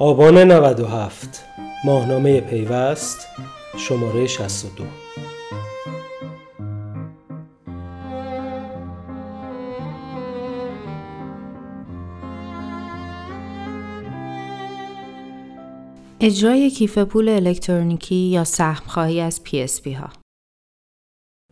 آبان 97 ماهنامه پیوست شماره 62 اجرای کیف پول الکترونیکی یا سهم خواهی از PSP ها.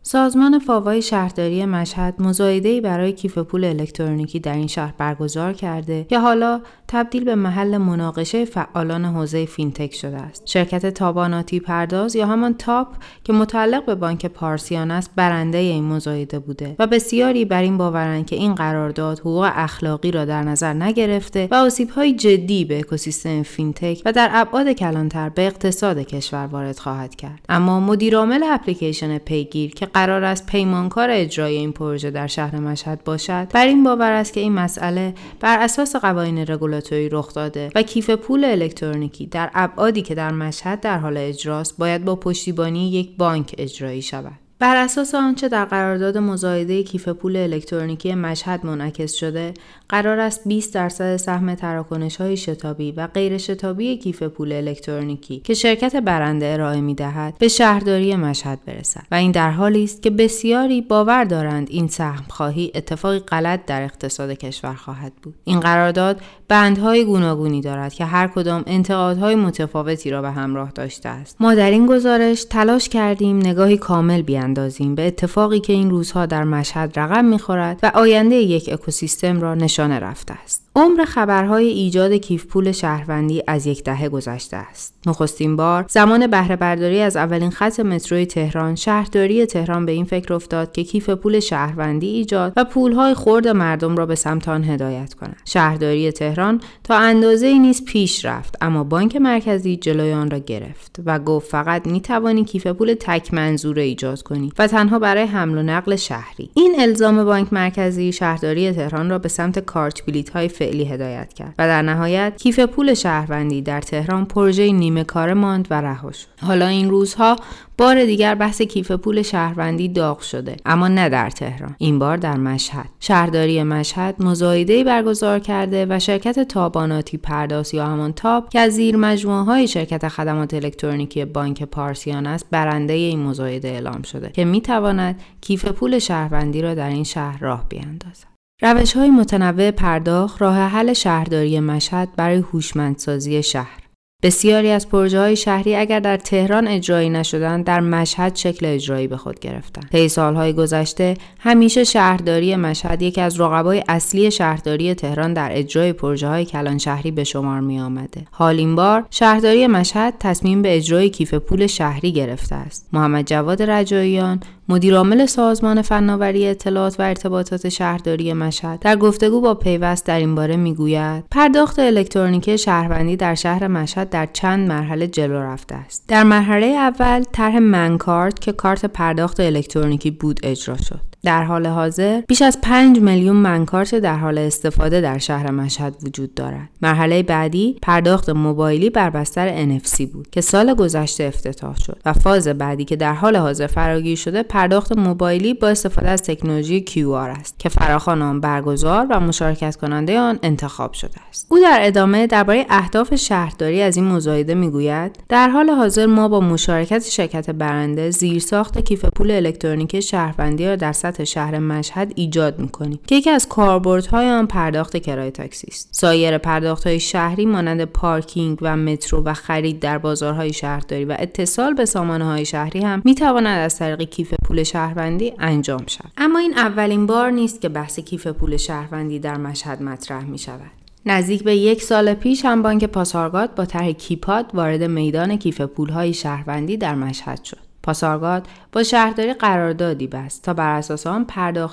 سازمان فاوای شهرداری مشهد مزایده‌ای برای کیف پول الکترونیکی در این شهر برگزار کرده که حالا تبدیل به محل مناقشه فعالان حوزه فینتک شده است. شرکت تابان آتی پرداز یا همان تاپ که متعلق به بانک پارسیان است برنده این مزایده بوده و بسیاری بر این باورند که این قرارداد حقوق اخلاقی را در نظر نگرفته و آسیب‌های جدی به اکوسیستم فینتک و در ابعاد کلانتر به اقتصاد کشور وارد خواهد کرد. اما مدیرعامل اپلیکیشن پیگیر که قرار است پیمانکار اجرای این پروژه در شهر مشهد باشد بر این باور است که این مسئله بر اساس قوانین رگولاتوری رخ داده و کیف پول الکترونیکی در ابعادی که در مشهد در حال اجراست باید با پشتیبانی یک بانک اجرایی شود. بر اساس آنچه در قرارداد مزایده کیف پول الکترونیکی مشهد منعکس شده قرار است 20 درصد سهم تراکنش های شتابی و غیر شتابی کیف پول الکترونیکی که شرکت برنده ارائه می دهد به شهرداری مشهد برسد و این در حالی است که بسیاری باور دارند این سهم خواهی اتفاقی غلط در اقتصاد کشور خواهد بود. این قرارداد بندهای گوناگونی دارد که هر کدام انتقادهای متفاوتی را به همراه داشته است. ما در این گزارش تلاش کردیم نگاهی کامل بیاندازیم به اتفاقی که این روزها در مشهد رقم می‌خورد و آینده یک اکوسیستم را نشانه رفته است عمر خبرهای ایجاد کیف پول شهروندی از یک دهه گذشته است. نخستین بار زمان بهره برداری از اولین خط متروی تهران شهرداری تهران به این فکر افتاد که کیف پول شهروندی ایجاد و پولهای خورد مردم را به سمت آن هدایت کند. شهرداری تهران تا اندازه ای نیز پیش رفت اما بانک مرکزی جلوی آن را گرفت و گفت فقط می توانی کیف پول تک منظوره ایجاد کنی و تنها برای حمل و نقل شهری. این الزام بانک مرکزی شهرداری تهران را به سمت کارت بلیت های فعلی هدایت کرد و در نهایت کیف پول شهروندی در تهران پروژه نیمه کار ماند و رها شد حالا این روزها بار دیگر بحث کیف پول شهروندی داغ شده اما نه در تهران این بار در مشهد. شهرداری مشهد مزایده‌ای برگزار کرده و شرکت تاباناتی پرداز یا همان تاب که از مجموعه های شرکت خدمات الکترونیکی بانک پارسیان است برنده این مزایده اعلام شده که می تواند کیف پول شهروندی را در این شهر راه بیاندازد. روش های متنوع پرداخت راه حل شهرداری مشهد برای هوشمندسازی شهر. بسیاری از پروژه های شهری اگر در تهران اجرایی نشدند در مشهد شکل اجرایی به خود گرفتند. طی سالهای گذشته همیشه شهرداری مشهد یکی از رقبای اصلی شهرداری تهران در اجرای پروژه های کلان شهری به شمار می آمده حال این بار شهرداری مشهد تصمیم به اجرای کیف پول شهری گرفته است. محمد جواد رجاییان مدیرعامل سازمان فناوری اطلاعات و ارتباطات شهرداری مشهد در گفتگو با پیوست در این باره می‌گوید پرداخت الکترونیکی شهروندی در شهر مشهد در چند مرحله جلو رفته است. در مرحله اول طرح منکارت که کارت پرداخت الکترونیکی بود اجرا شد. در حال حاضر بیش از 5 میلیون منکارت در حال استفاده در شهر مشهد وجود دارد. مرحله بعدی پرداخت موبایلی بر بستر NFC بود که سال گذشته افتتاح شد و فاز بعدی که در حال حاضر فراگیر شده پرداخت موبایلی با استفاده از تکنولوژی QR است که فراخوان آن برگزار و مشارکت کننده آن انتخاب شده است. او در ادامه درباره اهداف شهرداری از این مزایده می‌گوید در حال حاضر ما با مشارکت شرکت برنده زیرساخت کیف پول الکترونیکی شهروندی را در سطح شهر مشهد ایجاد می‌کنیم که یکی از کاربردهای آن پرداخت کرایه تاکسی است. سایر پرداختهای شهری مانند پارکینگ و مترو و خرید در بازارهای شهرداری و اتصال به سامانه های شهری هم می‌تواند از طریق کیف پول شهروندی انجام شود. اما این اولین بار نیست که بحث کیف پول شهروندی در مشهد مطرح می شود نزدیک به یک سال پیش هم بانک پاسارگاد با طرح کیپاد وارد میدان کیف پولهای شهروندی در مشهد شد. پاسارگاد با شهرداری قراردادی بست تا بر اساس آن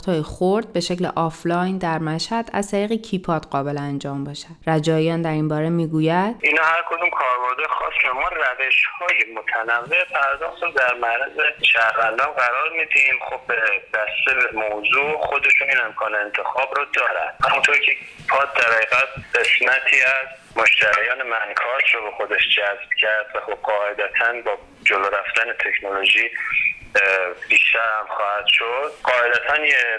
های خرد به شکل آفلاین در مشهد از طریق کیپاد قابل انجام باشد. رجاییان در این باره می‌گوید اینا هر کدوم کاربرد خاص که ما روش های متنوع پرداخت رو در معرض شهروندان قرار میدیم. خب به موضوع خودشون این امکان انتخاب رو دارن. همونطور که پاد در حقیقت قسمتی از مشتریان منکاج رو به خودش جذب کرد و خب قاعدتا با جلو رفتن تکنولوژی بیشتر هم خواهد شد قاعدتا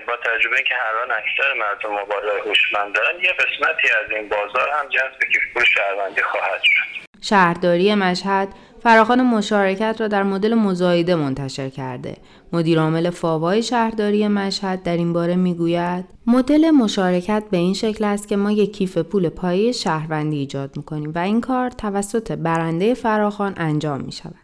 با تجربه که الان اکثر مردم موبایل هوشمند دارن یه قسمتی از این بازار هم جذب کیف پول شهروندی خواهد شد شهرداری مشهد فراخان مشارکت را در مدل مزایده منتشر کرده. مدیرعامل فاوای شهرداری مشهد در این باره می‌گوید مدل مشارکت به این شکل است که ما یک کیف پول پایه شهروندی ایجاد می‌کنیم و این کار توسط برنده فراخان انجام می شود.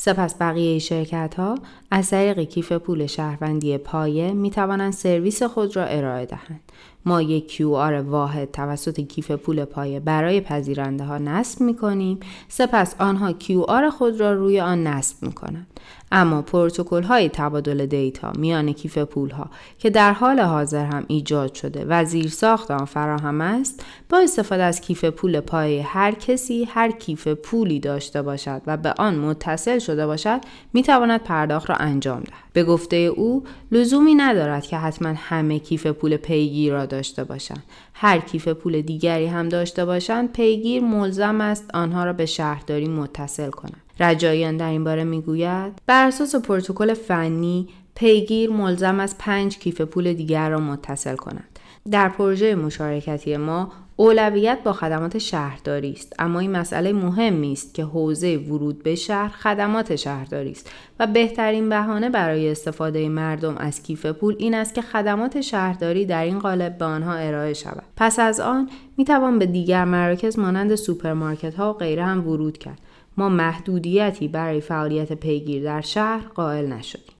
سپس بقیه شرکت ها از طریق کیف پول شهروندی پایه می توانند سرویس خود را ارائه دهند. ما یک QR واحد توسط کیف پول پایه برای پذیرنده ها نصب می کنیم سپس آنها QR خود را روی آن نصب می کنند. اما پروتکل های تبادل دیتا میان کیف پول ها که در حال حاضر هم ایجاد شده و زیر ساخت آن فراهم است با استفاده از کیف پول پایه هر کسی هر کیف پولی داشته باشد و به آن متصل شده باشد می تواند پرداخت را انجام دهد. به گفته او لزومی ندارد که حتما همه کیف پول پیگیر را داشته باشند. هر کیف پول دیگری هم داشته باشند پیگیر ملزم است آنها را به شهرداری متصل کند. رجاییان در این باره می‌گوید بر اساس پروتکل فنی پیگیر ملزم است پنج کیف پول دیگر را متصل کند. در پروژه مشارکتی ما اولویت با خدمات شهرداری است. اما این مسئله مهمی است که حوزه ورود به شهر خدمات شهرداری است و بهترین بهانه برای استفاده مردم از کیف پول این است که خدمات شهرداری در این قالب به آنها ارائه شود. پس از آن می توان به دیگر مراکز مانند سوپرمارکت ها و غیره هم ورود کرد. ما محدودیتی برای فعالیت پیگیر در شهر قائل نشدیم.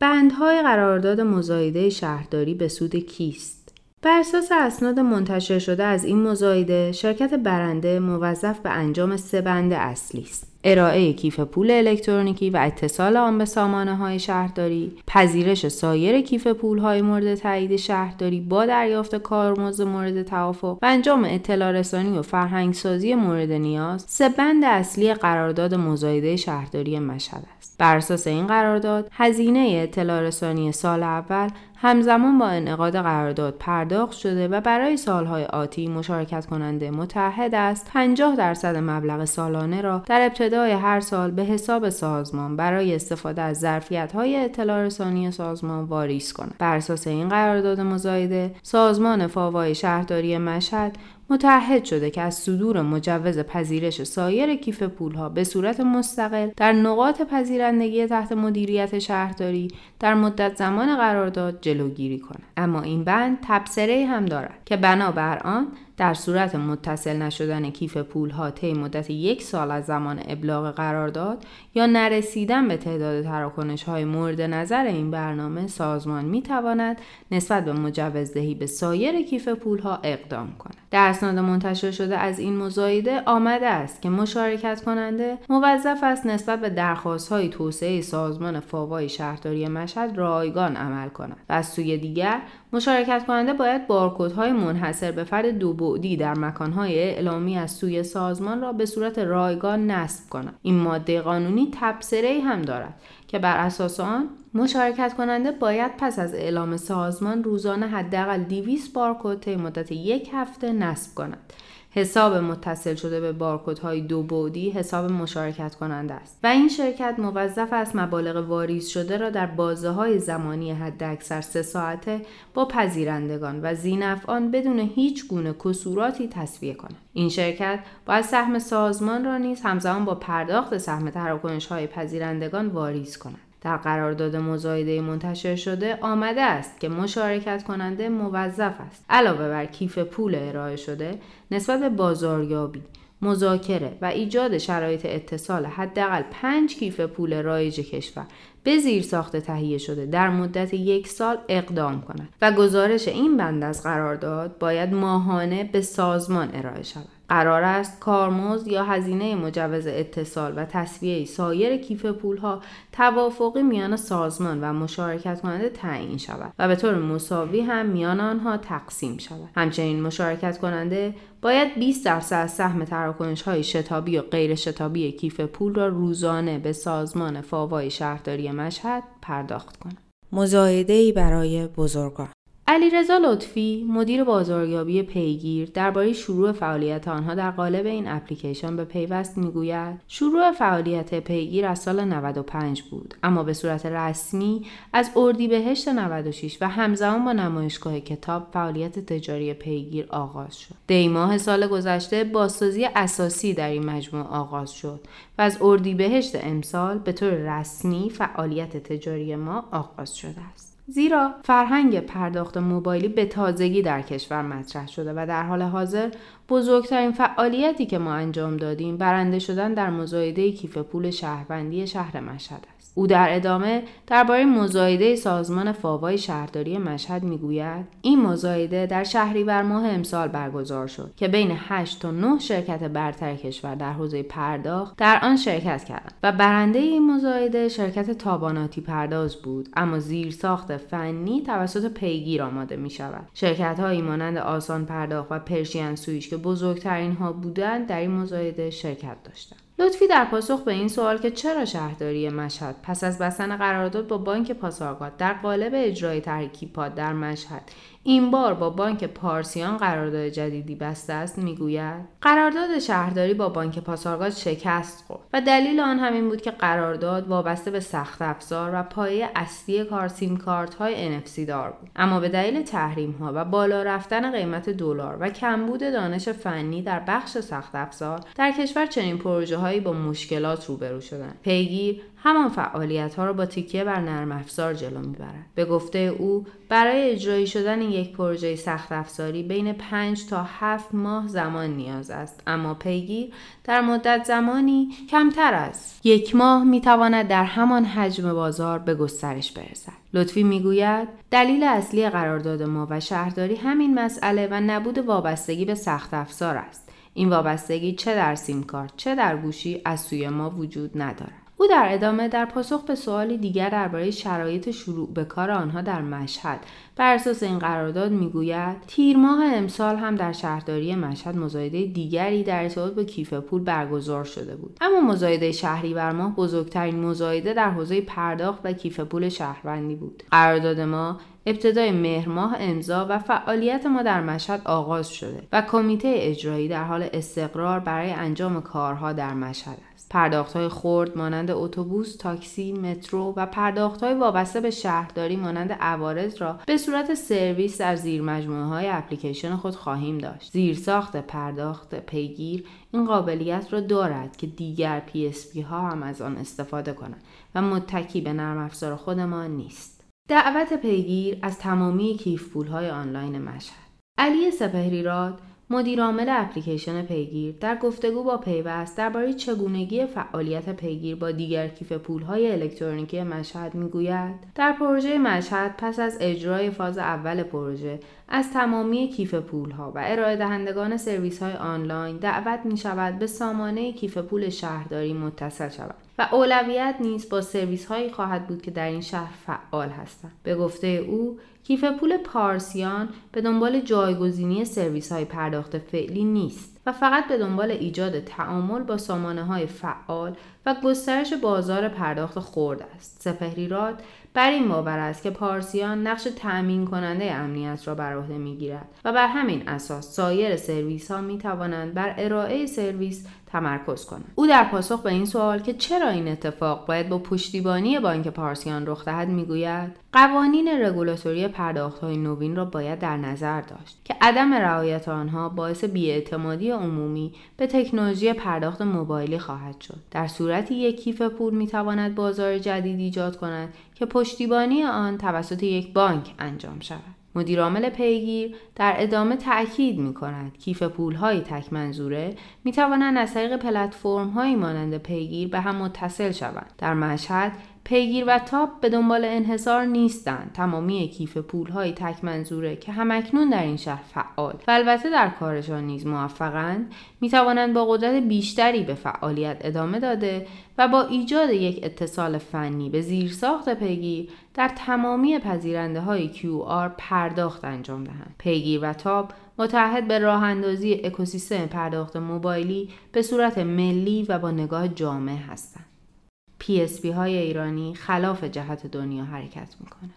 بندهای قرارداد مزایده شهرداری به سود کیست؟ بر اساس اسناد منتشر شده از این مزایده شرکت برنده موظف به انجام سه بند اصلی است. ارائه کیف پول الکترونیکی و اتصال آن به سامانه های شهرداری پذیرش سایر کیف پول های مورد تایید شهرداری با دریافت کارمزد مورد توافق و انجام اطلاع رسانی و فرهنگ سازی مورد نیاز سه بند اصلی قرارداد مزایده شهرداری مشهد است. بر اساس این قرارداد هزینه اطلاع رسانی سال اول همزمان با انعقاد قرارداد پرداخت شده و برای سالهای آتی مشارکت کننده متحد است. 50 درصد مبلغ سالانه را در ابتدای هر سال به حساب سازمان برای استفاده از ظرفیت های اطلاع رسانی سازمان واریز کند. بر اساس این قرارداد مزایده سازمان فاوای شهرداری مشهد متعهد شده که از صدور مجوز پذیرش سایر کیف پولها به صورت مستقل در نقاط پذیرندگی تحت مدیریت شهرداری در مدت زمان قرارداد جلوگیری کند اما این بند تبصره هم دارد که بنابر آن در صورت متصل نشدن کیف پول ها طی مدت یک سال از زمان ابلاغ قرارداد یا نرسیدن به تعداد تراکنش های مورد نظر این برنامه سازمان می تواند نسبت به مجوزدهی به سایر کیف پول ها اقدام کند. در اسناد منتشر شده از این مزایده آمده است که مشارکت کننده موظف است نسبت به درخواست های توسعه سازمان فاوای شهرداری مشهد رایگان عمل کند. و از سوی دیگر مشارکت کننده باید بارکدهای منحصر به فرد دو بعدی در مکانهای اعلامی از سوی سازمان را به صورت رایگان نصب کند این ماده قانونی تبصره هم دارد که بر اساس آن مشارکت کننده باید پس از اعلام سازمان روزانه حداقل 200 بارکد طی مدت یک هفته نصب کند. حساب متصل شده به بارکدهای دو بعدی حساب مشارکت کننده است. و این شرکت موظف است مبالغ واریز شده را در بازه های زمانی حداکثر سه ساعته با پذیرندگان و زینفعان بدون هیچ گونه کسوراتی تصویه کند. این شرکت باید سهم سازمان را نیز همزمان با پرداخت سهم تراکنش های پذیرندگان واریز کند. در قرارداد مزایده منتشر شده آمده است که مشارکت کننده موظف است. علاوه بر کیف پول ارائه شده نسبت به بازاریابی مذاکره و ایجاد شرایط اتصال حداقل پنج کیف پول رایج کشور به زیر ساخت تهیه شده در مدت یک سال اقدام کند و گزارش این بند از قرارداد باید ماهانه به سازمان ارائه شود. قرار است کارمزد یا هزینه مجوز اتصال و تصویه سایر کیف پولها توافقی میان سازمان و مشارکت کننده تعیین شود و به طور مساوی هم میان آنها تقسیم شود همچنین مشارکت کننده باید 20 درصد از سهم تراکنش های شتابی و غیر شتابی کیف پول را روزانه به سازمان فاوای شهرداری مشهد پرداخت کند. مزایده برای بزرگان علیرضا لطفی مدیر بازاریابی پیگیر درباره شروع فعالیت آنها در قالب این اپلیکیشن به پیوست می‌گوید شروع فعالیت پیگیر از سال 95 بود اما به صورت رسمی از اردیبهشت 96 و همزمان با نمایشگاه کتاب فعالیت تجاری پیگیر آغاز شد. دیماه سال گذشته بازسازی اساسی در این مجموعه آغاز شد و از اردیبهشت امسال به طور رسمی فعالیت تجاری ما آغاز شده است. زیرا فرهنگ پرداخت موبایلی به تازگی در کشور مطرح شده و در حال حاضر بزرگترین فعالیتی که ما انجام دادیم برنده شدن در مزایده کیف پول شهروندی شهر مشهد. او در ادامه درباره مزایده سازمان فاوای شهرداری مشهد می‌گوید این مزایده در شهریور ماه امسال برگزار شد که بین 8 تا 9 شرکت برتر کشور در حوزه پرداخت در آن شرکت کردند و برنده این مزایده شرکت تاباناتی پرداز بود اما زیر ساخت فنی توسط پیگیر آماده می شود شرکت هایی مانند آسان پرداخت و پرشین سویش که بزرگترین ها بودند در این مزایده شرکت داشتند. لطفی در پاسخ به این سوال که چرا شهرداری مشهد؟ پس از بستن قرارداد با بانک پاسارگاد در قالب اجرای طرح کیپاد در مشهد این بار با بانک پارسیان قرارداد جدیدی بسته است می‌گوید؟ قرارداد شهرداری با بانک پاسارگاد شکست خورد و دلیل آن همین بود که قرارداد وابسته به سخت افزار و پایه اصلی کار سیم کارت های NFC دار بود. اما به دلیل تحریم ها و بالا رفتن قیمت دلار و کمبود دانش فنی در بخش سخت افزار در کشور چنین پروژه هایی با مشکلات روبرو شدند پیگیر همان فعالیت ها را با تکیه بر نرم افزار جلو می‌برد. به گفته او برای اجرایی شدن یک پروژه سخت افزاری بین 5 تا 7 ماه زمان نیاز است. اما پیگیر در مدت زمانی کمتر است یک ماه می‌تواند در همان حجم بازار به گسترش برسد. لطفی می‌گوید دلیل اصلی قرارداد ما و شهرداری همین مسئله و نبود وابستگی به سخت افزار است. این وابستگی چه در سیم کارت چه در گوشی از سوی ما وجود ندارد. او در ادامه در پاسخ به سوالی دیگر درباره شرایط شروع به کار آنها در مشهد بر اساس این قرارداد می‌گوید تیر ماه امسال هم در شهرداری مشهد مزایده دیگری در ارتباط با کیف پول برگزار شده بود. اما مزایده شهری بر ماه بزرگترین مزایده در حوزه پرداخت و کیف پول شهروندی بود. قرارداد ما ابتدای مهر ماه امضا و فعالیت ما در مشهد آغاز شده و کمیته اجرایی در حال استقرار برای انجام کارها در مشهد است پرداخت های خرد مانند اتوبوس، تاکسی، مترو و پرداخت های وابسته به شهرداری مانند عوارض را به صورت سرویس در زیر مجموعه های اپلیکیشن خود خواهیم داشت. زیرساخت پرداخت پیگیر این قابلیت را دارد که دیگر PSP ها هم از آن استفاده کنند و متکی به نرم افزار خودمان نیست. دعوت پیگیر از تمامی کیف پول های آنلاین مشهد. علی سپهری راد مدیرعامل اپلیکیشن پیگیر در گفتگو با پیوست درباره چگونگی فعالیت پیگیر با دیگر کیف پولهای الکترونیکی مشهد می‌گوید در پروژه مشهد پس از اجرای فاز اول پروژه از تمامی کیف پولها و ارائه دهندگان سرویس های آنلاین دعوت می شود به سامانه کیف پول شهرداری متصل شود. و اولویت نیز با سرویس هایی خواهد بود که در این شهر فعال هستند به گفته او کیف پول پارسیان به دنبال جایگزینی سرویس های پرداخت فعلی نیست و فقط به دنبال ایجاد تعامل با سامانه های فعال و گسترش بازار پرداخت خورد است. سپهری راد بر این باور است که پارسیان نقش تأمین کننده امنیت را بر عهده می‌گیرد و بر همین اساس سایر سرویس ها می توانند بر ارائه سرویس تمرکز کنند. او در پاسخ به این سوال که چرا این اتفاق باید با پشتیبانی بانک پارسیان رخ دهد می‌گوید قوانین رگولاتوری پرداخت های نوین را باید در نظر داشت که عدم رعایت آنها باعث بیاعتمادی عمومی به تکنولوژی پرداخت موبایلی خواهد شد. در صورتی یک کیف پول می‌تواند بازار جدید ایجاد کند که پشتیبانی آن توسط یک بانک انجام شود مدیرعامل پیگیر در ادامه تأکید می کند کیف پول های تک منظوره می توانند از طریق پلتفرم هایی مانند پیگیر به هم متصل شوند. در مشهد پیگیر و تاپ به دنبال انحصار نیستند تمامی کیف پول های تک منظوره که همکنون در این شهر فعال و البته در کارشان نیز موفقند می توانند با قدرت بیشتری به فعالیت ادامه داده و با ایجاد یک اتصال فنی به زیرساخت پیگیر در تمامی پذیرنده های QR پرداخت انجام دهند. پیگیر و تاپ متحد به راه اندازی اکوسیستم پرداخت موبایلی به صورت ملی و با نگاه جامع هستند. PSP های ایرانی خلاف جهت دنیا حرکت می‌کنه.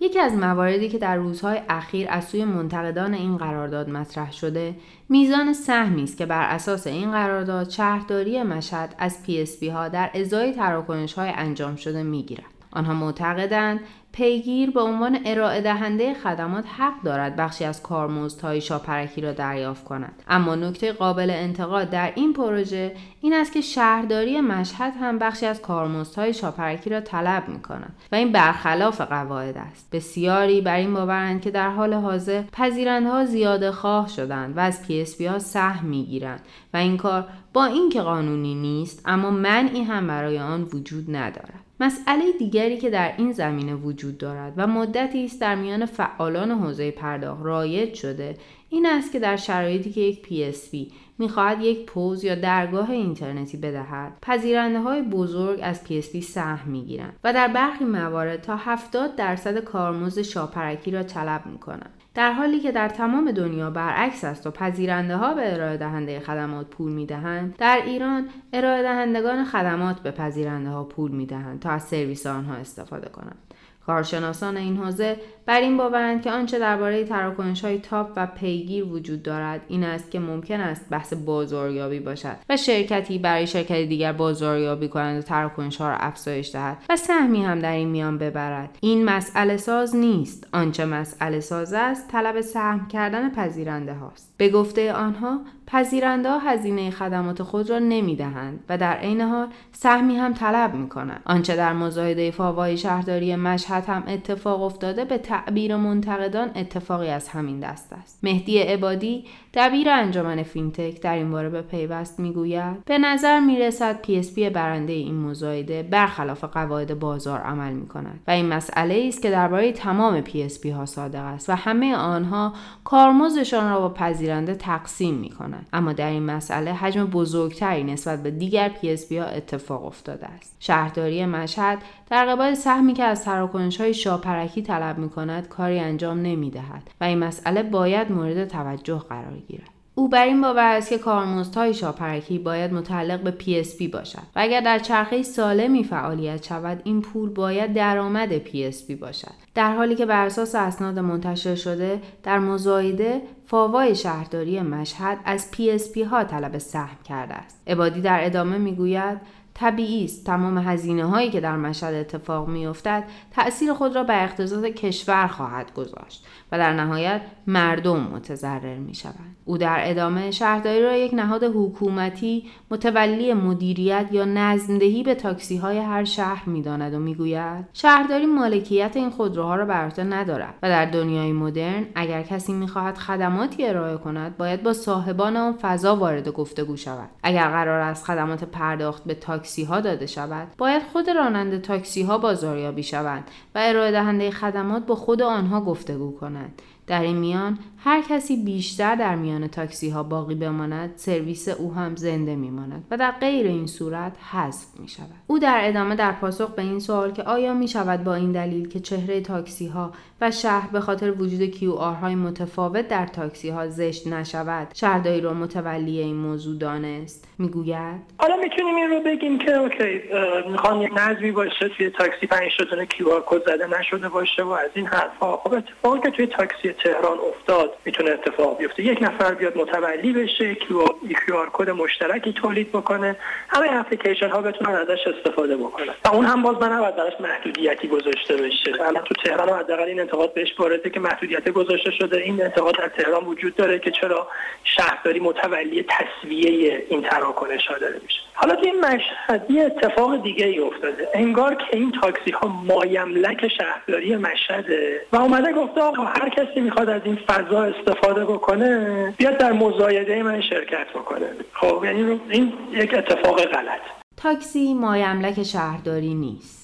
یکی از مواردی که در روزهای اخیر از سوی منتقدان این قرارداد مطرح شده میزان سهمی است که بر اساس این قرارداد شهرداری مشهد از پی ها در ازای تراکنش های انجام شده می‌گیرد آنها معتقدند پیگیر به عنوان ارائه دهنده خدمات حق دارد بخشی از کارمزدهای شاپرکی را دریافت کند. اما نکته قابل انتقاد در این پروژه این است که شهرداری مشهد هم بخشی از کارمزدهای شاپرکی را طلب می کند و این برخلاف قواعد است. بسیاری بر این باورند که در حال حاضر پذیرندها زیاده خواه شدند و از پی ها سهم می گیرند و این کار با اینکه قانونی نیست اما منعی هم برای آن وجود ندارد. مسئله دیگری که در این زمینه وجود دارد و مدتی است در میان فعالان حوزه پرداخت رایج شده این است که در شرایطی که یک PSP می‌خواهد یک پوز یا درگاه اینترنتی بدهد پذیرنده های بزرگ از PSP سهم می‌گیرند و در برخی موارد تا 70 درصد کارمزد شاپرکی را طلب می‌کنند. در حالی که در تمام دنیا برعکس است و پذیرنده ها به ارائه دهنده خدمات پول می دهند در ایران ارائه دهندگان خدمات به پذیرنده ها پول می دهند تا از سرویس آنها استفاده کنند. کارشناسان این حوزه بر این باورند که آنچه درباره تراکنش های تاپ و پیگیر وجود دارد این است که ممکن است بحث بازاریابی باشد و شرکتی برای شرکت دیگر بازاریابی کنند و تراکنش ها را افزایش دهد و سهمی هم در این میان ببرد. این مسئله ساز نیست. آنچه مسئله ساز است طلب سهم کردن پذیرنده هاست. به گفته آنها پذیرنده هزینه خدمات خود را نمی دهند و در عین حال سهمی هم طلب می کنند. آنچه در مزایده فاوای شهرداری مشهد هم اتفاق افتاده به تعبیر منتقدان اتفاقی از همین دست است. مهدی عبادی دبیر انجمن فینتک در این باره به پیوست می‌گوید به نظر می رسد PSP برنده این مزایده برخلاف قواعد بازار عمل می کند و این مسئله است که درباره تمام PSP ها صادق است و همه آنها کارمزدشان را با پذیرنده تقسیم می کنند. اما در این مسئله حجم بزرگتری نسبت به دیگر PSP ها اتفاق افتاده است شهرداری مشهد در قبال سهمی که از تراکنش های شاپرکی طلب می کند کاری انجام نمی دهد و این مسئله باید مورد توجه قرار گیرد او بر این باور است که کارمزدهای شاپرکی باید متعلق به PSP باشد و اگر در چرخه سالمی فعالیت شود این پول باید درآمد PSP باشد. در حالی که بر اساس اسناد منتشر شده در مزایده فاوای شهرداری مشهد از PSP ها طلب سهم کرده است. عبادی در ادامه می‌گوید طبیعی است. تمام هزینه هایی که در مشهد اتفاق می افتد تأثیر خود را بر اقتصاد کشور خواهد گذاشت و در نهایت مردم متضرر می شوند. او در ادامه شهرداری را یک نهاد حکومتی متولی مدیریت یا نظمدهی به تاکسی های هر شهر می داند و می گوید شهرداری مالکیت این خودروها را بر عهده ندارد و در دنیای مدرن اگر کسی می خواهد خدماتی ارائه کند باید با صاحبان آن فضا وارد گفتگو شود. اگر قرار است خدمات پرداخت به تاکسی ها داده شود باید خود راننده تاکسی ها بازاریابی شوند و ارائه دهنده خدمات با خود آنها گفتگو کنند در این میان هر کسی بیشتر در میان تاکسی ها باقی بماند سرویس او هم زنده میماند و در غیر این صورت حذف می شود او در ادامه در پاسخ به این سوال که آیا می شود با این دلیل که چهره تاکسی ها و شهر به خاطر وجود کیو های متفاوت در تاکسی ها زشت نشود. شهرداری را متولی این موضوع دانست. می‌گوید؟ حالا می‌تونیم این رو بگیم که OK می‌خوان یک نظمی باشه توی تاکسی پنج شده QR code زده نشده باشه و از این حرفها. خب اتفاقی که توی تاکسی تهران افتاد می‌تونه اتفاق بیفته. یک نفر بیاد متولی بشه QR code مشترکی تولید بکنه. همه اپلیکیشن ها بتونن ازش استفاده بکنن. و اون هم باز نباید درش محدودیتی گذاشته بشه. الان تو تهران حداقل این انتقاد بهش وارده که محدودیت گذاشته شده. این انتقاد در تهران وجود داره که چرا شهرداری متولی تصویه این تراکنش ها داره میشه. حالا این مشهد یه اتفاق دیگه ای افتاده. انگار که این تاکسی ها مایملک شهرداری مشهده و اومده گفته آقا هر کسی می‌خواد از این فضا استفاده بکنه بیاد در مزایده من شرکت بکنه. خب یعنی این یک اتفاق غلط. تاکسی مایملک شهرداری نیست.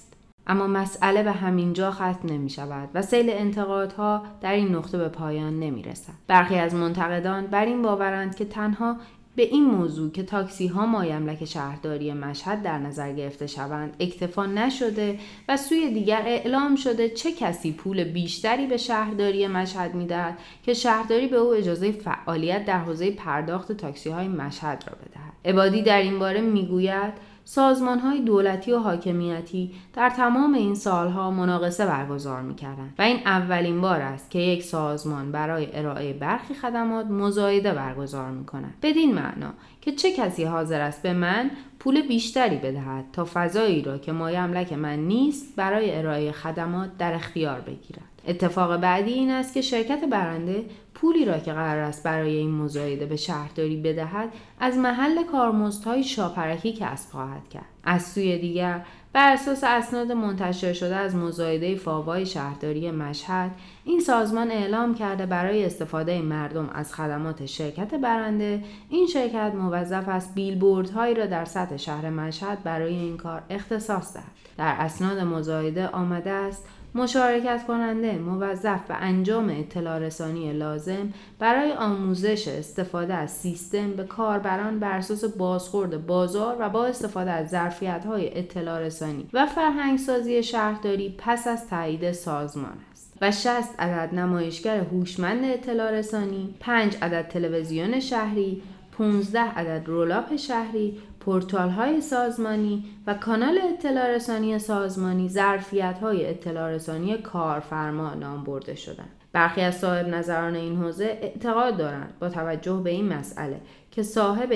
اما مسئله به همینجا ختم نمی شود و سیل انتقادها در این نقطه به پایان نمی رسد. برخی از منتقدان بر این باورند که تنها به این موضوع که تاکسی ها مایملک شهرداری مشهد در نظر گرفته شوند اکتفا نشده و سوی دیگر اعلام شده چه کسی پول بیشتری به شهرداری مشهد می‌دهد که شهرداری به او اجازه فعالیت در حوزه پرداخت تاکسی های مشهد را بدهد عبادی در این باره می‌گوید سازمان های دولتی و حاکمیتی در تمام این سالها مناقصه برگزار می و این اولین بار است که یک سازمان برای ارائه برخی خدمات مزایده برگزار می کند. بدین معنا که چه کسی حاضر است به من پول بیشتری بدهد تا فضایی را که مایه املک من نیست برای ارائه خدمات در اختیار بگیرد. اتفاق بعدی این است که شرکت برنده پولی را که قرار است برای این مزایده به شهرداری بدهد از محل کارمزدهای شاپرکی کسب خواهد کرد. از سوی دیگر بر اساس اسناد منتشر شده از مزایده فاوای شهرداری مشهد این سازمان اعلام کرده برای استفاده مردم از خدمات شرکت برنده این شرکت موظف است بیلبوردهایی را در سطح شهر مشهد برای این کار اختصاص دهد. در اسناد مزایده آمده است مشارکت کننده موظف به انجام اطلاع رسانی لازم برای آموزش استفاده از سیستم به کاربران بر اساس بازخورد بازار و با استفاده از ظرفیت های اطلاع رسانی و فرهنگسازی شهرداری پس از تایید سازمان است. و 60 عدد نمایشگر هوشمند اطلاع رسانی، 5 عدد تلویزیون شهری، 15 عدد رولاپ شهری، پورتال های سازمانی و کانال اطلاع رسانی سازمانی ظرفیت های اطلاع رسانی کارفرما نام برده شدند. برخی از صاحب نظران این حوزه اعتقاد دارند با توجه به این مسئله که صاحب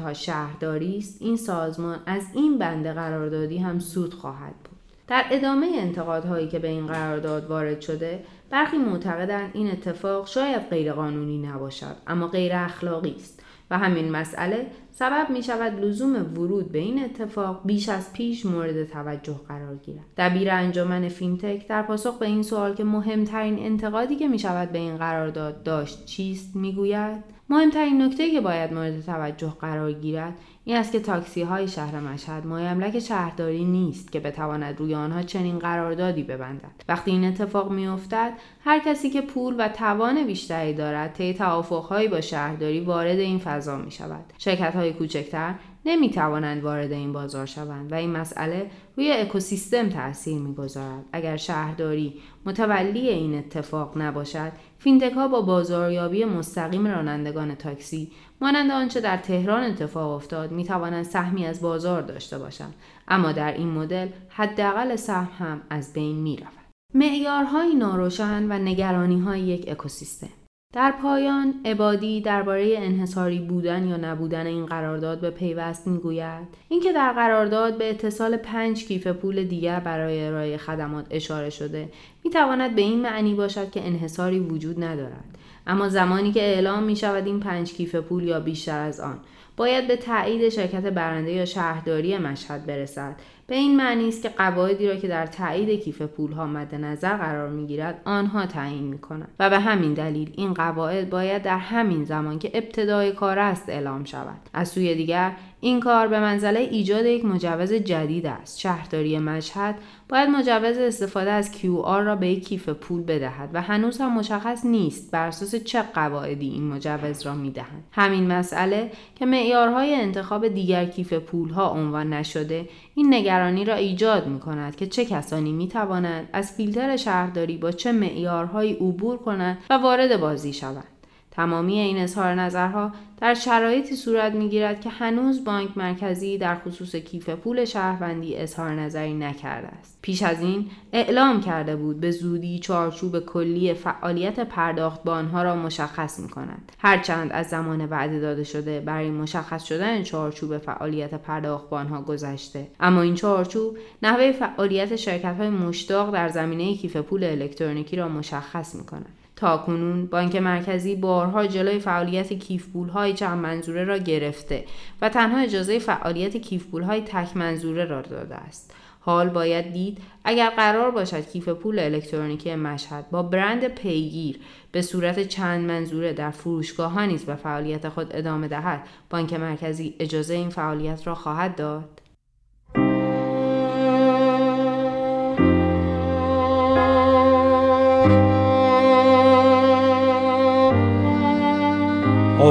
ها شهرداری است این سازمان از این بنده قراردادی هم سود خواهد بود در ادامه انتقادهایی که به این قرارداد وارد شده برخی معتقدند این اتفاق شاید غیرقانونی نباشد اما غیر اخلاقی است و همین مسئله سبب می شود لزوم ورود به این اتفاق بیش از پیش مورد توجه قرار گیرد. دبیر انجمن فینتک در پاسخ به این سوال که مهمترین انتقادی که می شود به این قرارداد داشت چیست می‌گوید مهمترین نکته که باید مورد توجه قرار گیرد این است که تاکسی های شهر مشهد مایملک شهرداری نیست که بتواند روی آنها چنین قراردادی ببندد. وقتی این اتفاق میافتد هر کسی که پول و توان بیشتری دارد طی توافقهایی با شهرداری وارد این فضا می شود شرکت های کوچکتر نمی توانند وارد این بازار شوند و این مسئله روی اکوسیستم تاثیر می‌گذارد. اگر شهرداری متولی این اتفاق نباشد فینتک ها با بازاریابی مستقیم رانندگان تاکسی مانند آنچه در تهران اتفاق افتاد می توانند سهمی از بازار داشته باشند. اما در این مدل حداقل سهم هم از بین می رود. معیارهای ناروشن و نگرانی های یک اکوسیستم. در پایان عبادی درباره انحصاری بودن یا نبودن این قرارداد به پیوست می‌گوید. اینکه در قرارداد به اتصال پنج کیف پول دیگر برای ارائه خدمات اشاره شده می‌تواند به این معنی باشد که انحصاری وجود ندارد. اما زمانی که اعلام می شود این پنج کیف پول یا بیشتر از آن باید به تایید شرکت برنده یا شهرداری مشهد برسد. به این معنی است که قواعدی را که در تایید کیف پولها مد نظر قرار می‌گیرد آنها تعیین می کنند و به همین دلیل این قواعد باید در همین زمان که ابتدای کار است اعلام شود. از سوی دیگر این کار به منزله ایجاد یک مجوز جدید است. شهرداری مشهد باید مجوز استفاده از QR را به کیف پول بدهد و هنوز هم مشخص نیست بر اساس چه قواعدی این مجوز را می‌دهند. همین مسئله که معیارهای انتخاب دیگر کیف پول ها عنوان نشده این نگرانی را ایجاد می کند که چه کسانی می توانند از فیلتر شهرداری با چه معیارهایی عبور کنند و وارد بازی شوند. تمامی این اظهار نظرها در شرایطی صورت می‌گیرد که هنوز بانک مرکزی در خصوص کیف پول شهروندی اظهار نظری نکرده است. پیش از این اعلام کرده بود به زودی چارچوب کلی فعالیت پرداخت با آنها را مشخص می کند. هرچند از زمان وعده داده شده برای مشخص شدن چارچوب فعالیت پرداخت با آنها گذشته اما این چارچوب نحوه فعالیت شرکت های مشتاق در زمینه کیف پول الکترونیکی را مشخص می کند. تا کنون بانک مرکزی بارها جلوی فعالیت کیف های چند منظوره را گرفته و تنها اجازه فعالیت کیف های تک منظوره را داده است. حال باید دید اگر قرار باشد کیف پول الکترونیکی مشهد با برند پیگیر به صورت چند منظوره در فروشگاه ها نیز به فعالیت خود ادامه دهد بانک مرکزی اجازه این فعالیت را خواهد داد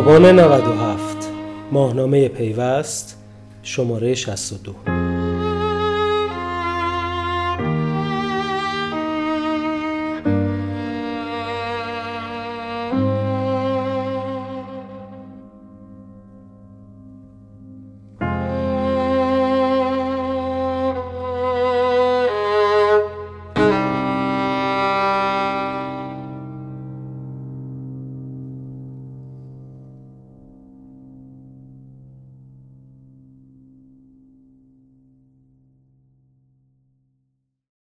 آبان 97 ماهنامه پیوست شماره 62